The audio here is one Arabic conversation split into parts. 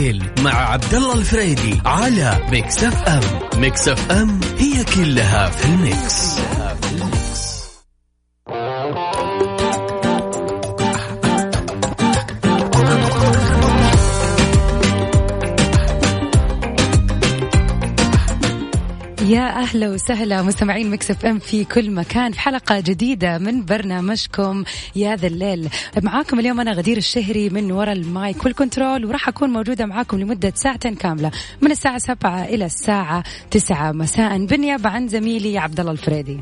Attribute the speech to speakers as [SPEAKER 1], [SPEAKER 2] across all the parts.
[SPEAKER 1] الليل مع عبد الله الفريدي على Mix FM Mix FM هي كلها في ال Mix, كلها في ال
[SPEAKER 2] Mix. أهلا وسهلا مستمعين Mix FM في كل مكان في حلقة جديدة من برنامجكم يا ذا الليل. معاكم اليوم أنا غدير الشهري من وراء ال mic وال control وراح أكون موجودة معاكم لمدة ساعتين كاملة من الساعة 7 إلى الساعة 9 مساء. بالنيابة عن زميلي عبد الله الفريدي.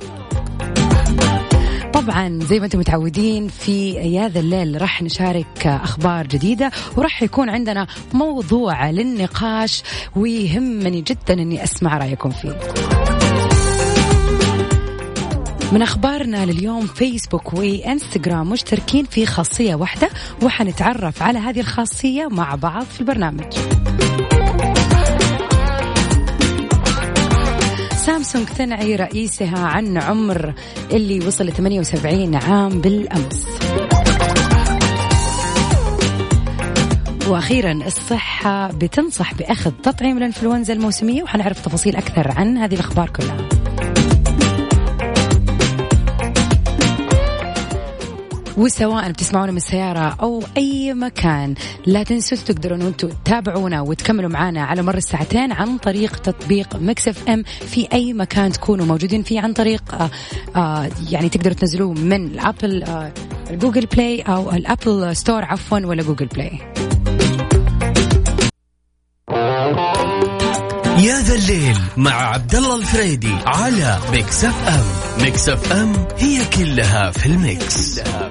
[SPEAKER 2] طبعا زي ما أنتم متعودين في يا ذا الليل راح نشارك أخبار جديدة وراح يكون عندنا موضوع للنقاش ويهمني جدا إني أسمع رأيكم فيه. من أخبارنا لليوم فيسبوك وانستغرام مشتركين في خاصية واحدة وحنتعرف على هذه الخاصية مع بعض في البرنامج. سامسونج تنعي رئيسها عن عمر اللي وصل ل 78 عام بالأمس. وأخيرا الصحة بتنصح بأخذ تطعيم الإنفلونزا الموسمية وحنعرف تفاصيل أكثر عن هذه الأخبار كلها. وسواء بتسمعونا من السيارة أو أي مكان. لا تنسوا تقدرون أنتم تتابعونا وتكملوا معنا على مر الساعتين عن طريق تطبيق Mix FM في أي مكان تكونوا موجودين فيه. عن طريق آه، آه، يعني تقدروا تنزلوه من ال Apple آه، ال Google Play أو ال Apple Store عفوا ولا Google Play.
[SPEAKER 1] يا ذا الليل مع عبد الله الفريدي على Mix FM. Mix FM هي كلها في ال Mix, كلها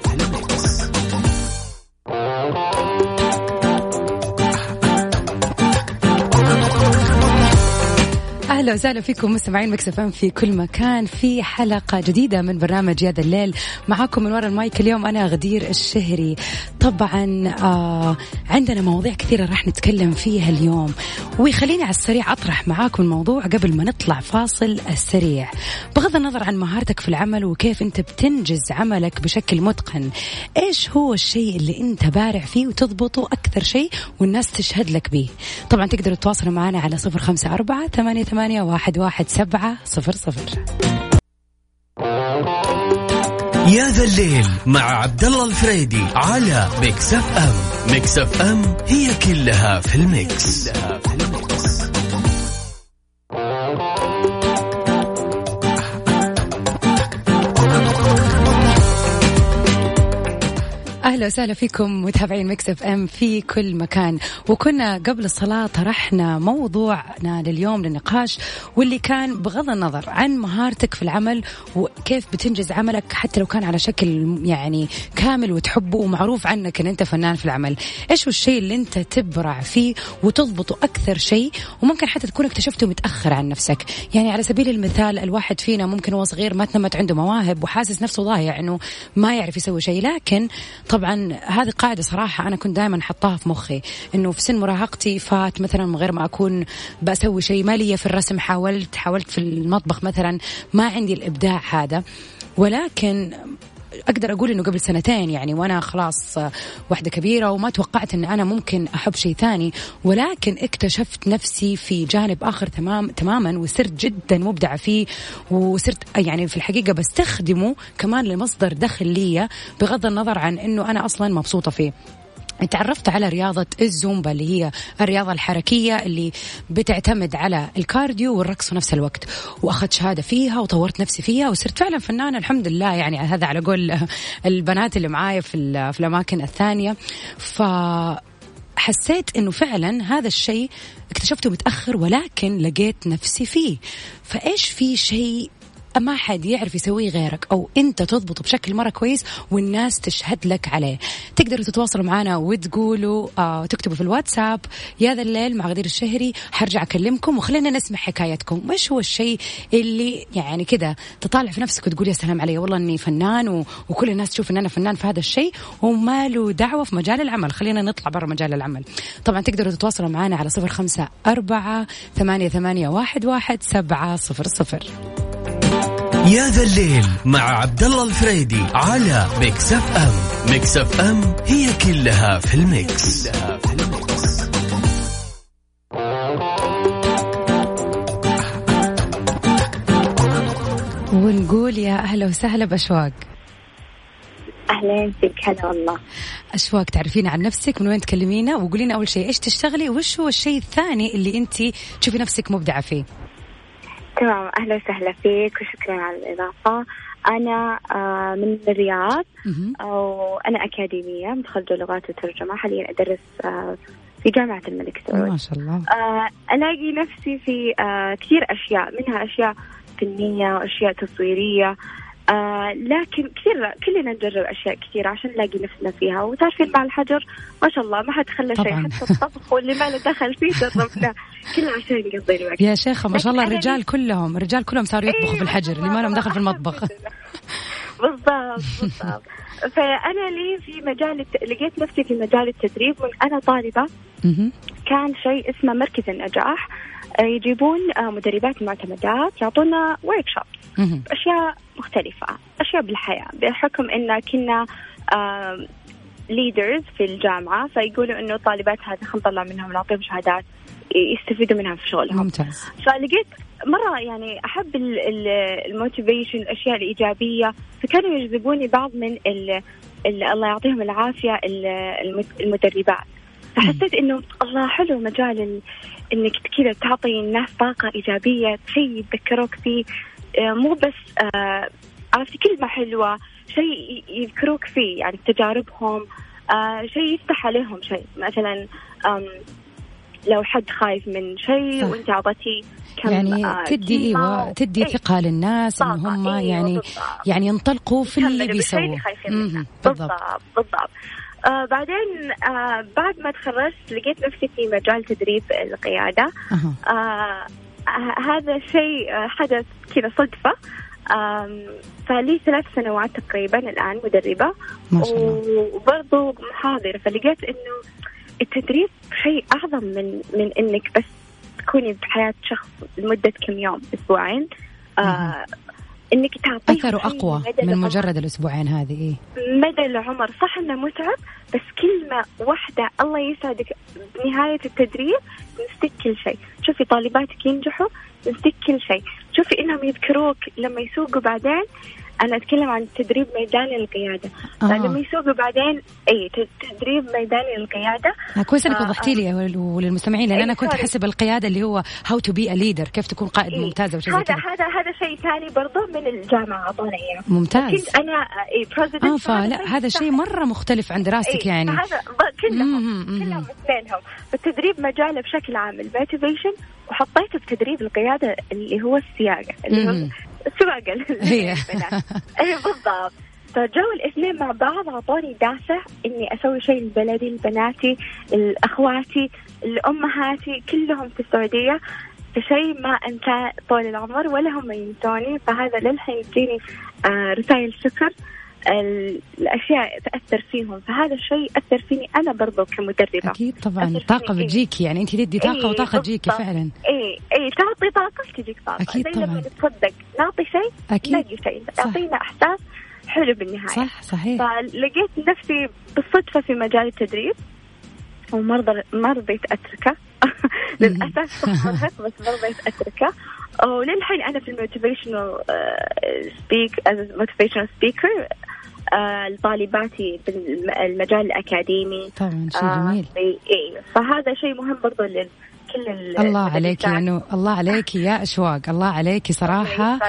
[SPEAKER 2] أهلا وسهلا فيكم مستمعين Mix في كل مكان. في حلقة جديدة من برنامج يا ذا الليل. معاكم من وراء المايك اليوم أنا غدير الشهري. طبعا آه عندنا مواضيع كثيرة راح نتكلم فيها اليوم. وخليني على السريع أطرح معاكم الموضوع قبل ما نطلع فاصل السريع. بغض النظر عن مهارتك في العمل وكيف أنت بتنجز عملك بشكل متقن إيش هو الشيء اللي أنت بارع فيه وتضبطه أكثر شيء والناس تشهد لك به طبعا تقدروا تتواصلوا معنا على 054 88 واحد واحد سبعة صفر صفر
[SPEAKER 1] يا ذا الليل مع عبد الله الفريدي على Mix FM Mix FM هي كلها في ال Mix, هي كلها في ال
[SPEAKER 2] Mix. أهلا وسهلا فيكم متابعين Mix FM في كل مكان. وكنا قبل الصلاة طرحنا موضوعنا لليوم للنقاش واللي كان بغض النظر عن مهارتك في العمل وكيف بتنجز عملك حتى لو كان على شكل يعني كامل وتحبه ومعروف عنك إن أنت فنان في العمل. إيش هو الشيء اللي أنت تبرع فيه وتضبطه أكثر شيء؟ وممكن حتى تكون اكتشفته متأخر عن نفسك. يعني على سبيل المثال الواحد فينا ممكن هو صغير ما تنمت عنده مواهب وحاسس نفسه ضايع إنه ما يعرف يسوي شيء لكن طبعا هذه قاعدة صراحة أنا كنت دائما حطاها في مخي إنه في سن مراهقتي فات مثلا من غير ما أكون بسوي شيء ماليه في الرسم حاولت حاولت في المطبخ مثلا ما عندي الإبداع هذا. ولكن أقدر أقول إنه قبل سنتين يعني وأنا خلاص واحدة كبيرة وما توقعت إن أنا ممكن أحب شيء ثاني. ولكن اكتشفت نفسي في جانب آخر تمام تماما وصرت جدا مبدعة فيه وصرت يعني في الحقيقة بستخدمه كمان لمصدر دخل لي بغض النظر عن إنه أنا أصلا مبسوطة فيه. تعرفت على رياضة الزومبا اللي هي الرياضة الحركية اللي بتعتمد على الكارديو والرقص في نفس الوقت. وأخذت شهادة فيها وطورت نفسي فيها وصرت فعلا فنانة الحمد لله. يعني هذا على قول البنات اللي معايا في, في الأماكن الثانية. ف حسيت إنه فعلا هذا الشيء اكتشفته متأخر ولكن لقيت نفسي فيه. فإيش في شيء ما حد يعرف يسويه غيرك أو أنت تضبطه بشكل مرة كويس والناس تشهد لك عليه. تقدروا تتواصلوا معنا وتقولوا آه تكتبوا في الواتساب يا ذا الليل مع غدير الشهري حرجع أكلمكم وخلينا نسمع حكايتكم. وش هو الشيء اللي يعني كذا تطالع في نفسك وتقول يا سلام علي والله إني فنان و... وكل الناس تشوف إن أنا فنان في هذا الشيء وما له دعوة في مجال العمل. خلينا نطلع برا مجال العمل. طبعا تقدروا تتواصلوا معنا على صفر خمسة أربعة ثمانية ثمانية واحد واحد سبعة صفر صفر.
[SPEAKER 1] يا ذا الليل مع عبد الله الفريدي على Mix FM Mix FM هي كلها في ال Mix, كلها في ال Mix.
[SPEAKER 2] ونقول يا أهلا وسهلا بأشواق.
[SPEAKER 3] اهلين فيك هلا والله.
[SPEAKER 2] أشواق تعرفين عن نفسك من وين تكلمينا؟ وقولينا أول شيء إيش تشتغلي؟ وش هو الشيء الثاني اللي انت تشوفي نفسك مبدعة فيه؟
[SPEAKER 3] تمام أهلا وسهلا فيك وشكرا على الإضافة. أنا آه من الرياض وأنا أكاديمية متخرجة لغات وترجمة حاليا أدرس آه في جامعة الملك سعود.
[SPEAKER 2] ما شاء الله.
[SPEAKER 3] آه ألاقي نفسي في كثير أشياء منها أشياء فنية وأشياء تصويرية. آه لكن كثير كلنا نجرب أشياء كثيرة عشان نلاقي نفسنا فيها. وتعرفين مع الحجر ما شاء الله ما حد خلى شيء حتى الطبخ واللي ما له دخل فيه جربناه. كله عشان نقضي الوقت.
[SPEAKER 2] يا شيخة ما شاء الله الرجال كلهم الرجال كلهم صاروا يطبخوا في الحجر اللي ما لهم دخل في المطبخ.
[SPEAKER 3] بالضبط بالضبط. فأنا لي في مجال الت... لقيت نفسي في مجال التدريب من أنا طالبة كان شيء اسمه مركز النجاح. يجيبون آه، مدربات معتمدات يعطونا work أشياء مختلفة أشياء بالحياة بحكم إن كنا leaders في الجامعة فيقولوا إنه الطالبات هذه خلينا نطلع منهم نعطيهم شهادات يستفيدوا منها في شغلهم.
[SPEAKER 2] ممتاز.
[SPEAKER 3] فلقيت مرة يعني أحب ال motivation الأشياء الإيجابية فكانوا يجذبوني بعض من ال الله يعطيهم العافية المدربات. فحسيت إنه الله حلو مجال إنك كذا تعطي الناس طاقة إيجابية شيء يتذكروك فيه. آه، مو بس آه، عرفتي كلمة حلوة شيء يذكروك فيه يعني تجاربهم آه، شيء يفتح عليهم شيء. مثلا لو حد خايف من شيء وإنت
[SPEAKER 2] أعطيتيه يعني تدي إيوه تدي إيه. ثقة للناس إن هم إيه يعني بالضبط. يعني ينطلقوا في اللي بيسووه.
[SPEAKER 3] بالضبط بالضبط. آه بعدين آه بعد ما تخرجت لقيت نفسي في مجال تدريب القيادة. آه هذا شيء آه، حدث كذا صدفة. فلي ثلاث سنوات تقريبا الآن مدربة. ما شاء الله. وبرضه محاضرة فلقيت إنه التدريب شيء أعظم من من إنك بس تكوني بحياة شخص لمدة كم يوم أسبوعين. آه إنك تعطيه
[SPEAKER 2] اثره أقوى من مجرد الأسبوعين هذه إيه؟
[SPEAKER 3] مدى العمر. صح إنه متعب بس كلمة واحدة الله يسعدك بنهاية التدريب نستك كل شيء. شوفي طالباتك ينجحوا نستك كل شيء. شوفي إنهم يذكروك لما يسوقوا بعدين. أنا أتكلم عن تدريب ميداني للقياده آه. لما يسوقوا بعدين اي تدريب ميداني للقياده
[SPEAKER 2] آه كويس إنك وضحتي لي آه. وللمستمعين لأن أنا كنت أحسب القيادة اللي هو how to be a leader كيف تكون قائد إيه؟ ممتاز
[SPEAKER 3] هذا هذا هذا شيء ثاني برضه من الجامعة اعطونا اياه
[SPEAKER 2] ممتاز.
[SPEAKER 3] كنت أنا اي
[SPEAKER 2] president آه فلا هذا شيء مرة مختلف عن دراستك إيه؟ يعني.
[SPEAKER 3] هذا كلهم كلهم اثنينهم. التدريب مجاله بشكل عام. ال motivation وحطيته بتدريب القيادة اللي هو السياقة اللي هو
[SPEAKER 2] هي.
[SPEAKER 3] اي بالضبط. فجو الاثنين مع بعض أعطوني دافع إني أسوي شيء لبلدي لبناتي لأخواتي لأمهاتي كلهم في السعودية. فشيء ما أنساه طول العمر ولا هم ينسوني. فهذا للحين يجيني آه رسائل شكر. الأشياء تأثر فيهم. فهذا الشيء اثر فيني أنا برضو كمدربة.
[SPEAKER 2] أكيد طبعا. طاقة بتجيكي يعني. أنت تدي طاقة إيه وطاقة تجيكي فعلا.
[SPEAKER 3] اي اي تعطي طاقة تجيك طاقة.
[SPEAKER 2] أكيد
[SPEAKER 3] زي
[SPEAKER 2] طبعا.
[SPEAKER 3] لما نتصدق نعطي شيء أكيد. نلاقي شيء. يعطينا إحساس حلو بالنهاية.
[SPEAKER 2] صح صحيح.
[SPEAKER 3] فلقيت نفسي بالصدفة في مجال التدريب وما ما رضيت اتركه للأسف مرهق بس ما رضيت اتركه وللحين أنا في ال motivational speak motivational speaker لطالباتي بالمجال الأكاديمي.
[SPEAKER 2] طبعا شيء آه، جميل.
[SPEAKER 3] إيه فهذا شيء مهم برضه لل كل
[SPEAKER 2] الله عليك يعني الله عليك يا أشواق. الله عليك صراحة.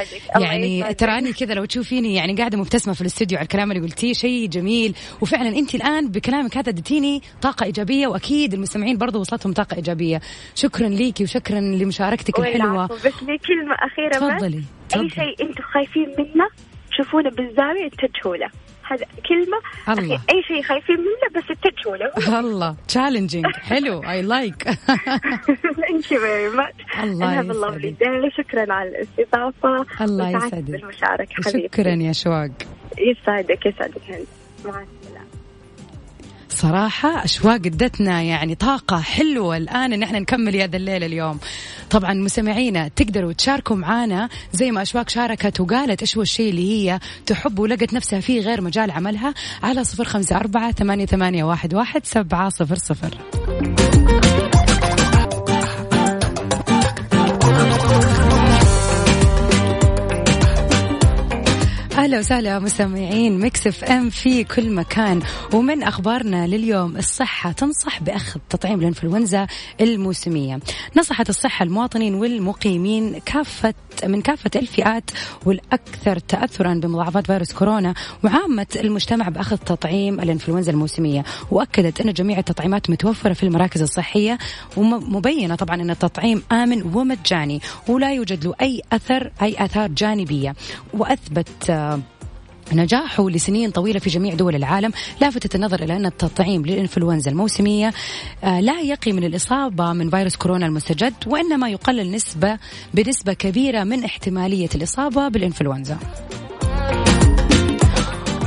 [SPEAKER 2] يعني تراني كذا لو تشوفيني يعني قاعدة مبتسمة في الاستوديو على الكلام اللي قلتيه شيء جميل. وفعلا أنت الآن بكلامك هذا اديتيني طاقة إيجابية وأكيد المستمعين برضو وصلتهم طاقة إيجابية. شكرا ليكي وشكرا لمشاركتك الحلوة.
[SPEAKER 3] بس لي كلمه اخيره
[SPEAKER 2] تفضلي
[SPEAKER 3] أي شيء أنتم خايفين منه شوفونا بالزاوية اتجهوا له هذا كلمة الله. أي شيء خايفين منه بس اتجهوا له
[SPEAKER 2] الله challenging حلو I like
[SPEAKER 3] thank you very much
[SPEAKER 2] الله
[SPEAKER 3] يسعدك. شكرا على الاستضافة.
[SPEAKER 2] الله يسعدك.
[SPEAKER 3] بالمشاركة
[SPEAKER 2] شكرا يا شواق.
[SPEAKER 3] يسعدك يسعدك. مع السلامة.
[SPEAKER 2] صراحة أشواق ادتنا يعني طاقة حلوة الآن إن إحنا نكمل هذا الليل اليوم. طبعا مستمعينا تقدروا تشاركوا معنا زي ما أشواق شاركت وقالت إيش هو الشيء اللي هي تحب ولقت نفسها فيه غير مجال عملها على صفر خمسة أربعة ثمانية, واحد سبعة صفر صفر. أهلا وسهلا مستمعين Mix FM في كل مكان. ومن أخبارنا لليوم الصحة تنصح بأخذ تطعيم الإنفلونزا الموسمية. نصحت الصحة المواطنين والمقيمين كافه من كافة الفئات والأكثر تاثرا بمضاعفات فيروس كورونا وعامة المجتمع بأخذ تطعيم الإنفلونزا الموسمية. وأكدت أن جميع التطعيمات متوفرة في المراكز الصحية ومبينة طبعا أن التطعيم آمن ومجاني ولا يوجد له أي اثر أي آثار جانبية. وأثبت نجاحه لسنين طويلة في جميع دول العالم. لافتت النظر إلى أن التطعيم للإنفلونزا الموسمية آه، لا يقي من الإصابة من فيروس كورونا المستجد وإنما يقلل نسبة بنسبة كبيرة من احتمالية الإصابة بالإنفلونزا.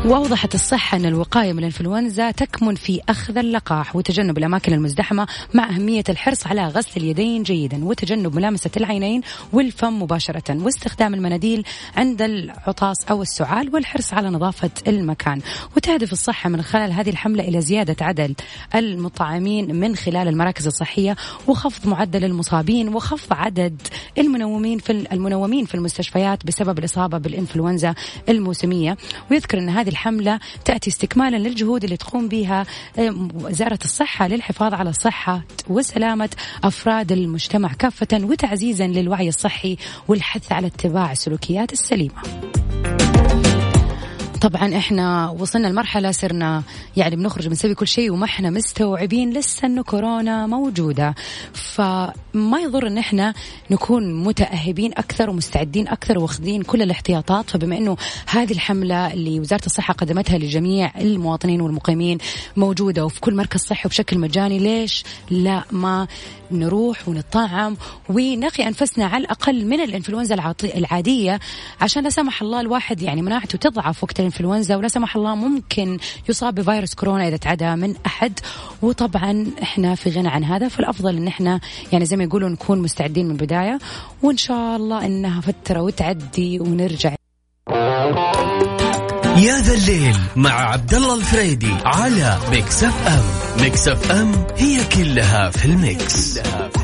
[SPEAKER 2] وأوضحت الصحة أن الوقاية من الإنفلونزا تكمن في أخذ اللقاح وتجنب الأماكن المزدحمة مع أهمية الحرص على غسل اليدين جيدا وتجنب ملامسة العينين والفم مباشرة واستخدام المناديل عند العطاس أو السعال والحرص على نظافة المكان. وتهدف الصحة من خلال هذه الحملة إلى زيادة عدد المطعمين من خلال المراكز الصحية وخفض معدل المصابين وخفض عدد المنومين في المنومين في المستشفيات بسبب الإصابة بالإنفلونزا الموسمية. ويذكر أن هذه الحملة تأتي استكمالا للجهود اللي تقوم بها وزارة الصحة للحفاظ على صحة وسلامة أفراد المجتمع كافة وتعزيزا للوعي الصحي والحث على اتباع السلوكيات السليمة. طبعا إحنا وصلنا لمرحلة صرنا يعني بنخرج بنسوي كل شيء وما إحنا مستوعبين لسه إنه كورونا موجودة. فما يضر إن إحنا نكون متأهبين أكثر ومستعدين أكثر واخذين كل الاحتياطات. فبما إنه هذه الحملة اللي وزارة الصحة قدمتها لجميع المواطنين والمقيمين موجودة وفي كل مركز صحي وبشكل مجاني ليش لا ما نروح ونطعم ونقي أنفسنا على الأقل من الإنفلونزا العادية؟ عشان لا سمح الله الواحد يعني مناعته تضعف وقت الإنفلونزا ولا سمح الله ممكن يصاب بفيروس كورونا إذا تعدى من أحد. وطبعا إحنا في غنى عن هذا فالأفضل إن إحنا يعني زي ما يقولوا نكون مستعدين من البداية. وإن شاء الله إنها فترة وتعدي ونرجع.
[SPEAKER 1] يا ذا الليل مع عبد الله الفريدي على Mix FM. Mix FM هي كلها في ال mix, كلها في ال
[SPEAKER 2] mix.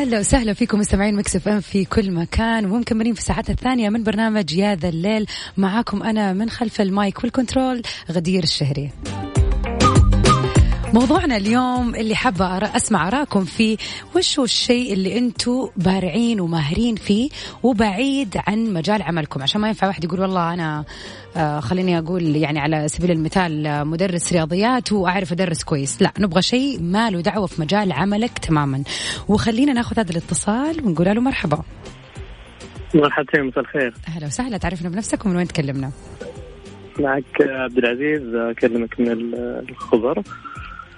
[SPEAKER 2] أهلا وسهلا فيكم مستمعين Mix FM في كل مكان ومكملين في ساعتنا الثانية من برنامج يا ذا الليل. معاكم أنا من خلف المايك والكنترول غدير الشهري. موضوعنا اليوم اللي حابة أسمع أراكم فيه وش هو الشيء اللي أنتم بارعين وماهرين فيه وبعيد عن مجال عملكم؟ عشان ما ينفع واحد يقول والله أنا آه خليني أقول يعني على سبيل المثال آه، مدرس رياضيات وأعرف أدرس كويس. لا نبغى شيء ما له دعوة في مجال عملك تماما. وخلينا ناخذ هذا الاتصال ونقول له مرحبا.
[SPEAKER 4] مرحبتين مساء الخير.
[SPEAKER 2] أهلا وسهلا تعرفنا بنفسك ومن وين تكلمنا؟
[SPEAKER 4] معك عبد العزيز أكلمك من الخبر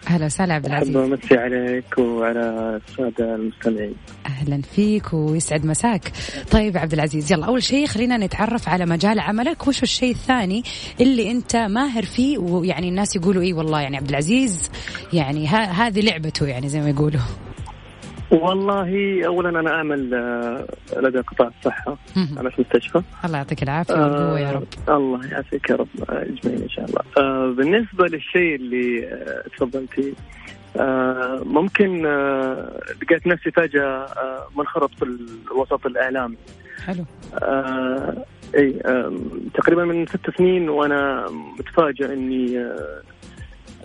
[SPEAKER 2] أهلا وسهلا عبد العزيز.
[SPEAKER 4] أحب أمسي عليك وعلى السادة المستمعين.
[SPEAKER 2] أهلا فيك ويسعد مساك. طيب عبد العزيز يلا أول شيء خلينا نتعرف على مجال عملك. وش الشيء الثاني اللي أنت ماهر فيه؟ ويعني الناس يقولوا إي والله يعني عبد العزيز يعني هذه لعبته يعني زي ما يقولوا.
[SPEAKER 4] والله اولا أنا اعمل آه، لدى قطاع الصحة أنا في المستشفى.
[SPEAKER 2] الله يعطيك العافية والقوة يا رب.
[SPEAKER 4] آه الله يعافيك يا رب أجمعين إن شاء الله. آه بالنسبة للشيء اللي آه تفضلتي آه ممكن آه لقيت نفسي فجأة آه منخرط في الوسط الإعلامي.
[SPEAKER 2] حلو.
[SPEAKER 4] آه إي آه تقريبا من ست سنين وأنا متفاجئ إني آه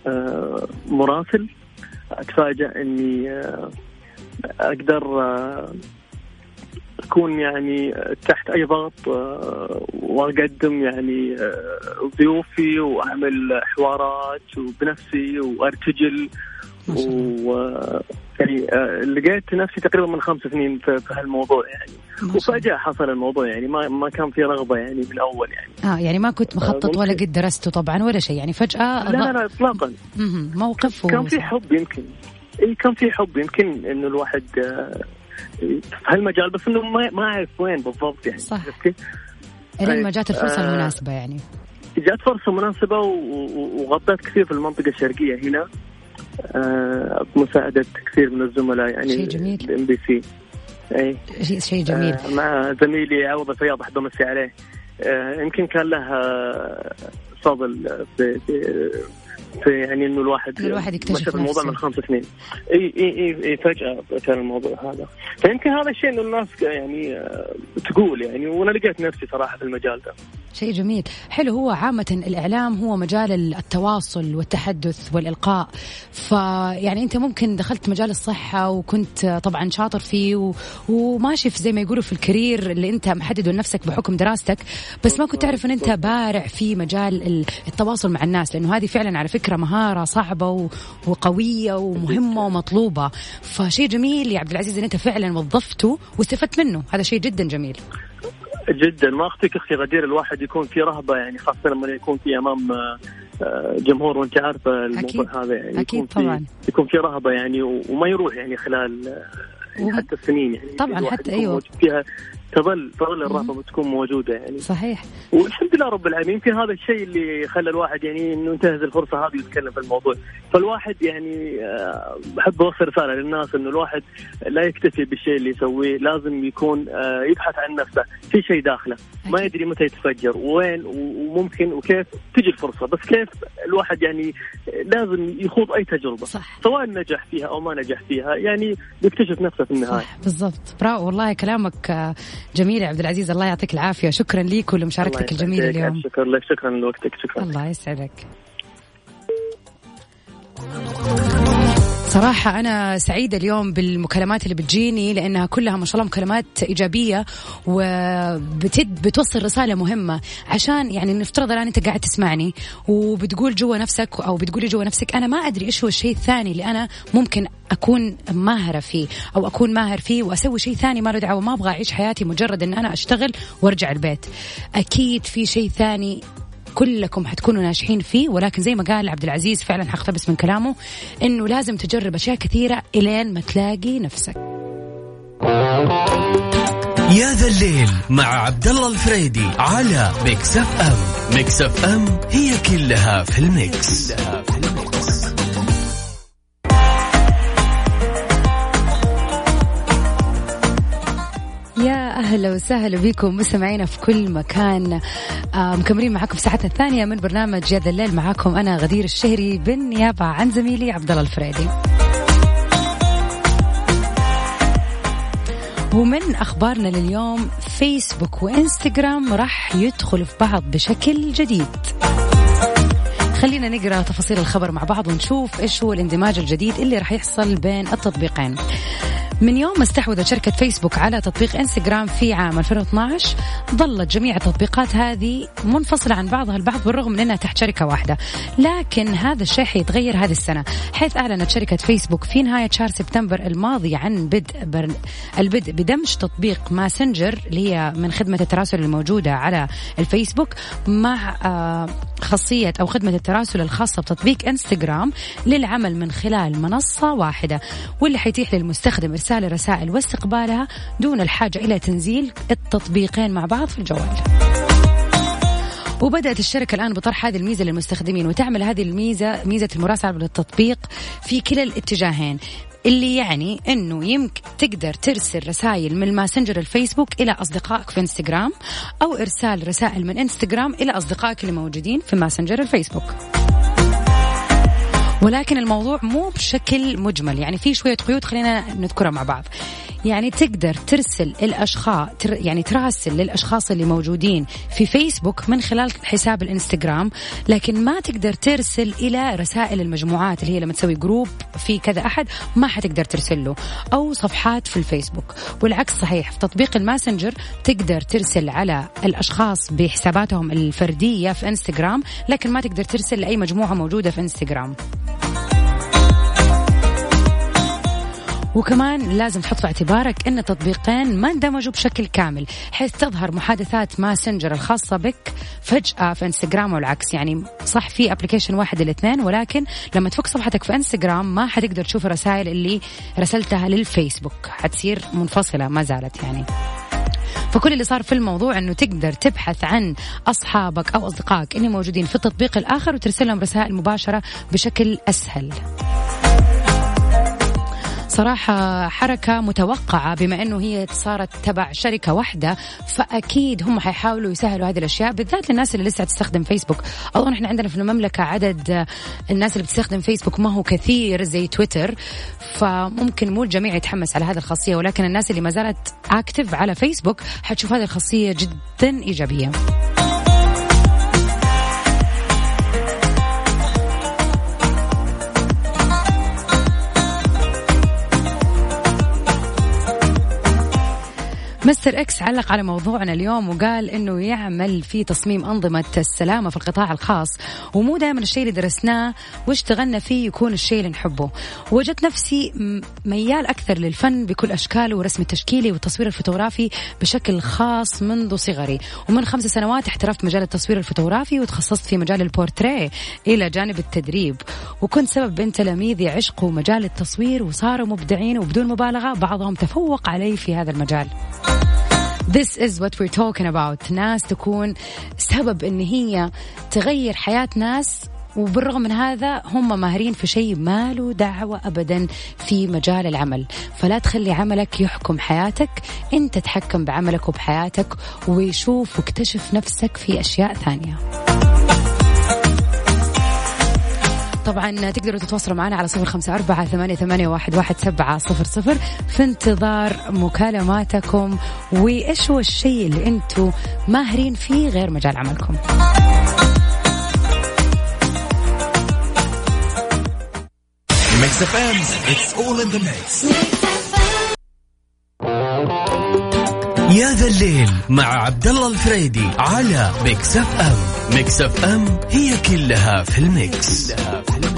[SPEAKER 4] آه مراسل. اتفاجئ إني آه أقدر آه، أكون يعني تحت أي ضغط آه، وأقدم يعني آه، ضيوفي وأعمل حوارات وبنفسي وأرتجل. و يعني لقيت نفسي تقريبا من خمس سنين في هالموضوع يعني. وفجأة حصل الموضوع يعني ما ما كان في رغبة يعني من أول يعني.
[SPEAKER 2] آه يعني ما كنت مخطط ولا قد درسته طبعا ولا شيء يعني. فجأة
[SPEAKER 4] لا لا لا إطلاقا.
[SPEAKER 2] موقف
[SPEAKER 4] كان في حب يمكن. اي كان في حب يمكن إنه الواحد آه، في هالمجال بس إنه ما ما أعرف وين بالضبط يعني
[SPEAKER 2] صح. الين ما جات الفرصة آه المناسبة يعني.
[SPEAKER 4] جات فرصة مناسبة وغطيت كثير في المنطقة الشرقية هنا آه بمساعده كثير من الزملاء يعني
[SPEAKER 2] شيء جميل.
[SPEAKER 4] ال MBC.
[SPEAKER 2] اي شيء جميل.
[SPEAKER 4] آه مع زميلي عوض الفياض احب امسي عليه. آه يمكن كان له فضل في, في يعني إنه الواحد
[SPEAKER 2] الواحد يكتشف
[SPEAKER 4] الموضوع من خمس سنين. إي إي إي, إي فجأة كان الموضوع هذا. فيمكن هذا الشيء إنه الناس يعني آه، تقول يعني وأنا لقيت نفسي صراحة في المجال ده.
[SPEAKER 2] شيء جميل. حلو هو عامة الإعلام هو مجال التواصل والتحدث والإلقاء. فيعني أنت ممكن دخلت مجال الصحة وكنت طبعا شاطر فيه و... وماشي في زي ما يقولوا في الكارير اللي أنت محدده لنفسك بحكم دراستك بس ما كنت تعرف أن أنت بارع في مجال التواصل مع الناس لأنه هذه فعلا على فكرة مهارة صعبة و... وقوية ومهمة ومطلوبة. فشيء جميل يا عبد العزيز أن أنت فعلا وظفته واستفدت منه. هذا شيء جدا جميل.
[SPEAKER 4] جدا. ما أختك أختي غدير الواحد يكون في رهبة يعني خاصة لما يكون في أمام آه، جمهور. وأنت عارفه الموضوع هذا يعني
[SPEAKER 2] أكيد
[SPEAKER 4] يكون
[SPEAKER 2] طبعا.
[SPEAKER 4] في يكون في رهبة يعني وما يروح يعني خلال يعني حتى السنين يعني.
[SPEAKER 2] طبعا حتى أيوه.
[SPEAKER 4] فيها. تظل تظل الرهبه بتكون موجودة يعني.
[SPEAKER 2] صحيح.
[SPEAKER 4] والحمد لله رب العالمين. يمكن هذا الشيء اللي خلى الواحد يعني إنه ينتهز الفرصة هذه ويتكلم في الموضوع. فالواحد يعني آه، بحب أوصل رسالة للناس إنه الواحد لا يكتفي بالشيء اللي يسويه. لازم يكون آه، يبحث عن نفسه. في شيء داخله. ما يدري متى يتفجر. وين وممكن وكيف تجي الفرصة. بس كيف الواحد يعني لازم يخوض أي تجربة.
[SPEAKER 2] صح.
[SPEAKER 4] سواء نجح فيها أو ما نجح فيها. يعني يكتشف نفسه في النهاية.
[SPEAKER 2] صح بالضبط. برافو. والله كلامك جميل يا عبد العزيز الله يعطيك العافية. شكرا ليك ولمشاركتك الجميلة اليوم.
[SPEAKER 4] شكرا لك شكرا لوقتك شكرا
[SPEAKER 2] الله يسعدك. صراحة أنا سعيدة اليوم بالمكالمات اللي بتجيني لأنها كلها ما شاء الله مكالمات إيجابية وبتد بتوصل رسالة مهمة. عشان يعني نفترض الآن أنت قاعد تسمعني وبتقول جوا نفسك أو بتقولي جوا نفسك أنا ما أدري إيش هو الشيء الثاني اللي أنا ممكن أكون ماهرة فيه أو أكون ماهر فيه وأسوي شيء ثاني ما له دعوة ما أبغى أعيش حياتي مجرد أن أنا أشتغل وأرجع البيت. أكيد في شيء ثاني كلكم حتكونوا ناجحين فيه ولكن زي ما قال عبد العزيز فعلا حقتبس من كلامه إنه لازم تجرب أشياء كثيرة إلين ما تلاقي نفسك.
[SPEAKER 1] يا ذا الليل مع عبد الله الفريدي على Mix FM. Mix FM هي كلها في ال mix, كلها في ال
[SPEAKER 2] mix. أهلا وسهلا بكم مستمعينا في كل مكان. آه مكملين معاكم في ساعتنا الثانية من برنامج يا الليل. معاكم أنا غدير الشهري بالنيابه عن زميلي عبد الله الفريدي. ومن أخبارنا لليوم فيسبوك وإنستغرام راح يدخلوا في بعض بشكل جديد. خلينا نقرأ تفاصيل الخبر مع بعض ونشوف إيش هو الاندماج الجديد اللي راح يحصل بين التطبيقين. من يوم ما استحوذت شركة فيسبوك على تطبيق إنستغرام في عام 2012 ظلت جميع التطبيقات هذه منفصلة عن بعضها البعض بالرغم من أنها تحت شركة واحدة. لكن هذا الشيء حيتغير هذه السنة. حيث أعلنت شركة فيسبوك في نهاية شهر سبتمبر الماضي عن بدء بر... البدء بدمج تطبيق ماسنجر اللي هي من خدمة التراسل الموجودة على الفيسبوك مع آه، خاصية أو خدمة التراسل الخاصة بتطبيق إنستغرام للعمل من خلال منصة واحدة. واللي حيتيح للمستخدم إرسال رسائل واستقبالها دون الحاجة إلى تنزيل التطبيقين مع بعض في الجوال. وبدأت الشركة الآن بطرح هذه الميزة للمستخدمين وتعمل هذه الميزة ميزة المراسلة بالتطبيق في كلا الاتجاهين اللي يعني إنه يمكن تقدر ترسل رسائل من الماسنجر الفيسبوك إلى أصدقائك في إنستغرام أو إرسال رسائل من إنستغرام إلى أصدقائك اللي موجودين في ماسنجر الفيسبوك. ولكن الموضوع مو بشكل مجمل. يعني في شوية قيود خلينا نذكرها مع بعض. يعني تقدر ترسل الأشخاص يعني تراسل للأشخاص اللي موجودين في فيسبوك من خلال حساب الإنستغرام لكن ما تقدر ترسل إلى رسائل المجموعات اللي هي لما تسوي group في كذا أحد ما حتقدر ترسل له أو صفحات في الفيسبوك. والعكس صحيح في تطبيق الماسنجر تقدر ترسل على الأشخاص بحساباتهم الفردية في إنستغرام لكن ما تقدر ترسل لأي مجموعة موجودة في إنستغرام. وكمان لازم تحط في اعتبارك أن التطبيقين ما اندمجوا بشكل كامل حيث تظهر محادثات ماسنجر الخاصة بك فجأة في إنستغرام والعكس. يعني صح في application واحد الاثنين ولكن لما تفك صفحتك في إنستغرام ما حتقدر تشوف الرسائل اللي رسلتها للفيسبوك حتصير منفصلة ما زالت يعني. فكل اللي صار في الموضوع إنه تقدر تبحث عن أصحابك أو أصدقائك اللي موجودين في التطبيق الآخر وترسل لهم رسائل مباشرة بشكل أسهل. صراحة حركة متوقعة بما أنه هي صارت تبع شركة واحدة فأكيد هم حيحاولوا يسهلوا هذه الأشياء بالذات للناس اللي لسه تستخدم فيسبوك أظن إحنا عندنا في المملكة عدد الناس اللي بتستخدم فيسبوك ما هو كثير زي تويتر فممكن مو الجميع يتحمس على هذه الخاصية ولكن الناس اللي ما زالت أكتف على فيسبوك حتشوف هذه الخاصية جدا إيجابية. Mr. X علق على موضوعنا اليوم وقال إنه يعمل في تصميم أنظمة السلامة في القطاع الخاص. ومو دائما الشيء اللي درسناه واشتغلنا فيه يكون الشيء اللي نحبه. وجدت نفسي ميال أكثر للفن بكل أشكاله ورسم التشكيلي والتصوير الفوتوغرافي بشكل خاص منذ صغري. ومن خمس سنوات احترفت مجال التصوير الفوتوغرافي وتخصصت في مجال البورتريه إلى جانب التدريب. وكنت سبب بين تلاميذي عشقوا مجال التصوير وصاروا مبدعين وبدون مبالغة بعضهم تفوق علي في هذا المجال. This is what we're talking about. ناس تكون سبب إن هي تغير حياة ناس وبالرغم من هذا هم ماهرين في شيء ما له دعوة أبدا في مجال العمل. فلا تخلي عملك يحكم حياتك أنت تحكم بعملك وبحياتك وشوف واكتشف نفسك في أشياء ثانية. طبعا تقدروا تتواصلوا معنا على صفر خمسة أربعة ثمانية, ثمانية واحد, واحد سبعة صفر صفر في انتظار مكالماتكم. وإيش هو الشيء اللي أنتم ماهرين فيه غير مجال عملكم؟
[SPEAKER 1] Mix FM, it's all in the mix. يا ذا الليل مع عبد الله الفريدي على Mix FM Mix FM هي كلها في ال mix, كلها في ال
[SPEAKER 2] mix.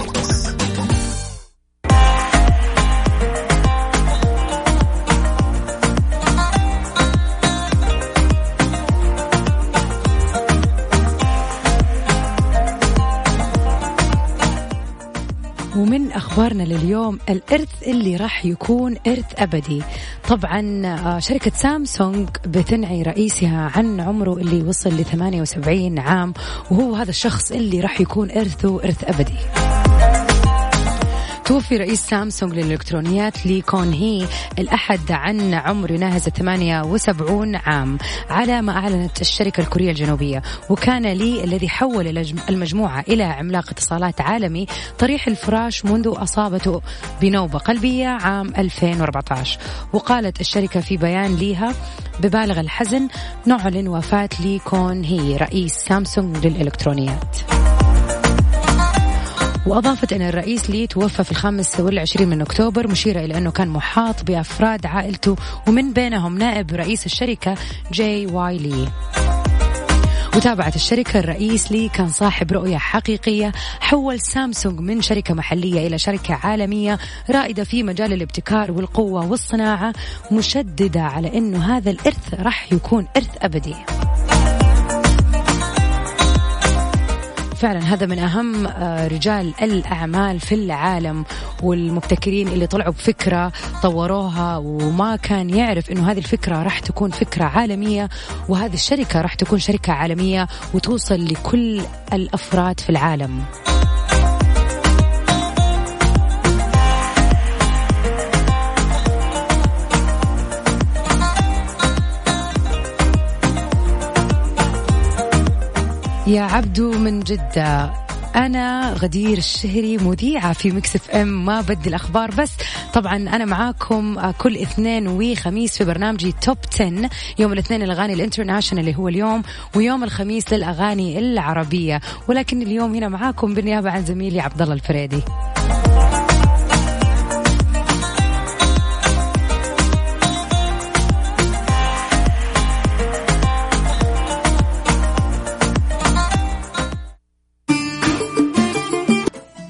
[SPEAKER 2] أخبارنا لليوم الإرث اللي راح يكون إرث أبدي. طبعا آه، شركة سامسونج بتنعي رئيسها عن عمره اللي وصل ل 78 عام وهو هذا الشخص اللي راح يكون إرثه إرث أبدي. توفي رئيس سامسونج للإلكترونيات لي كون هي الأحد عن عمر يناهز 78 عام على ما أعلنت الشركة الكورية الجنوبية. وكان لي الذي حول المجموعة إلى عملاق اتصالات عالمي طريح الفراش منذ أصابته بنوبة قلبية عام 2014 وقالت الشركة في بيان ليها ببالغ الحزن نعلن وفاة لي كون هي رئيس سامسونج للإلكترونيات. وأضافت أن الرئيس لي توفى في الخامس والعشرين من أكتوبر مشيرة إلى أنه كان محاط بأفراد عائلته ومن بينهم نائب رئيس الشركة جاي واي لي. وتابعت الشركة الرئيس لي كان صاحب رؤية حقيقية حول سامسونج من شركة محلية إلى شركة عالمية رائدة في مجال الابتكار والقوة والصناعة مشددة على أنه هذا الإرث راح يكون إرث أبدي. فعلا هذا من أهم آه، رجال الأعمال في العالم والمبتكرين اللي طلعوا بفكرة طوروها وما كان يعرف أنه هذه الفكرة راح تكون فكرة عالمية وهذه الشركة راح تكون شركة عالمية وتوصل لكل الأفراد في العالم. يا عبدو من جدة. أنا غدير الشهري مذيعة في Mix FM ما بذيع الأخبار بس. طبعا أنا معاكم كل اثنين وخميس في برنامجي Top 10 يوم الاثنين الأغاني الانترناشونال اللي هو اليوم ويوم الخميس للأغاني العربية. ولكن اليوم هنا معاكم بالنيابة عن زميلي عبد الله الفريدي.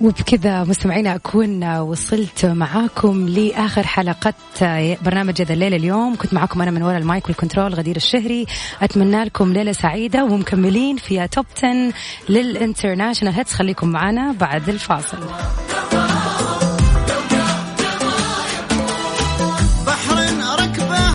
[SPEAKER 2] وبكذا مستمعينا أكون وصلت معاكم لآخر حلقة برنامج يا ذا الليل اليوم. كنت معاكم أنا من وراء ال mic وال control غدير الشهري. أتمنى لكم ليلة سعيدة ومكملين فيها Top 10 لل international hits. خليكم معنا بعد الفاصل.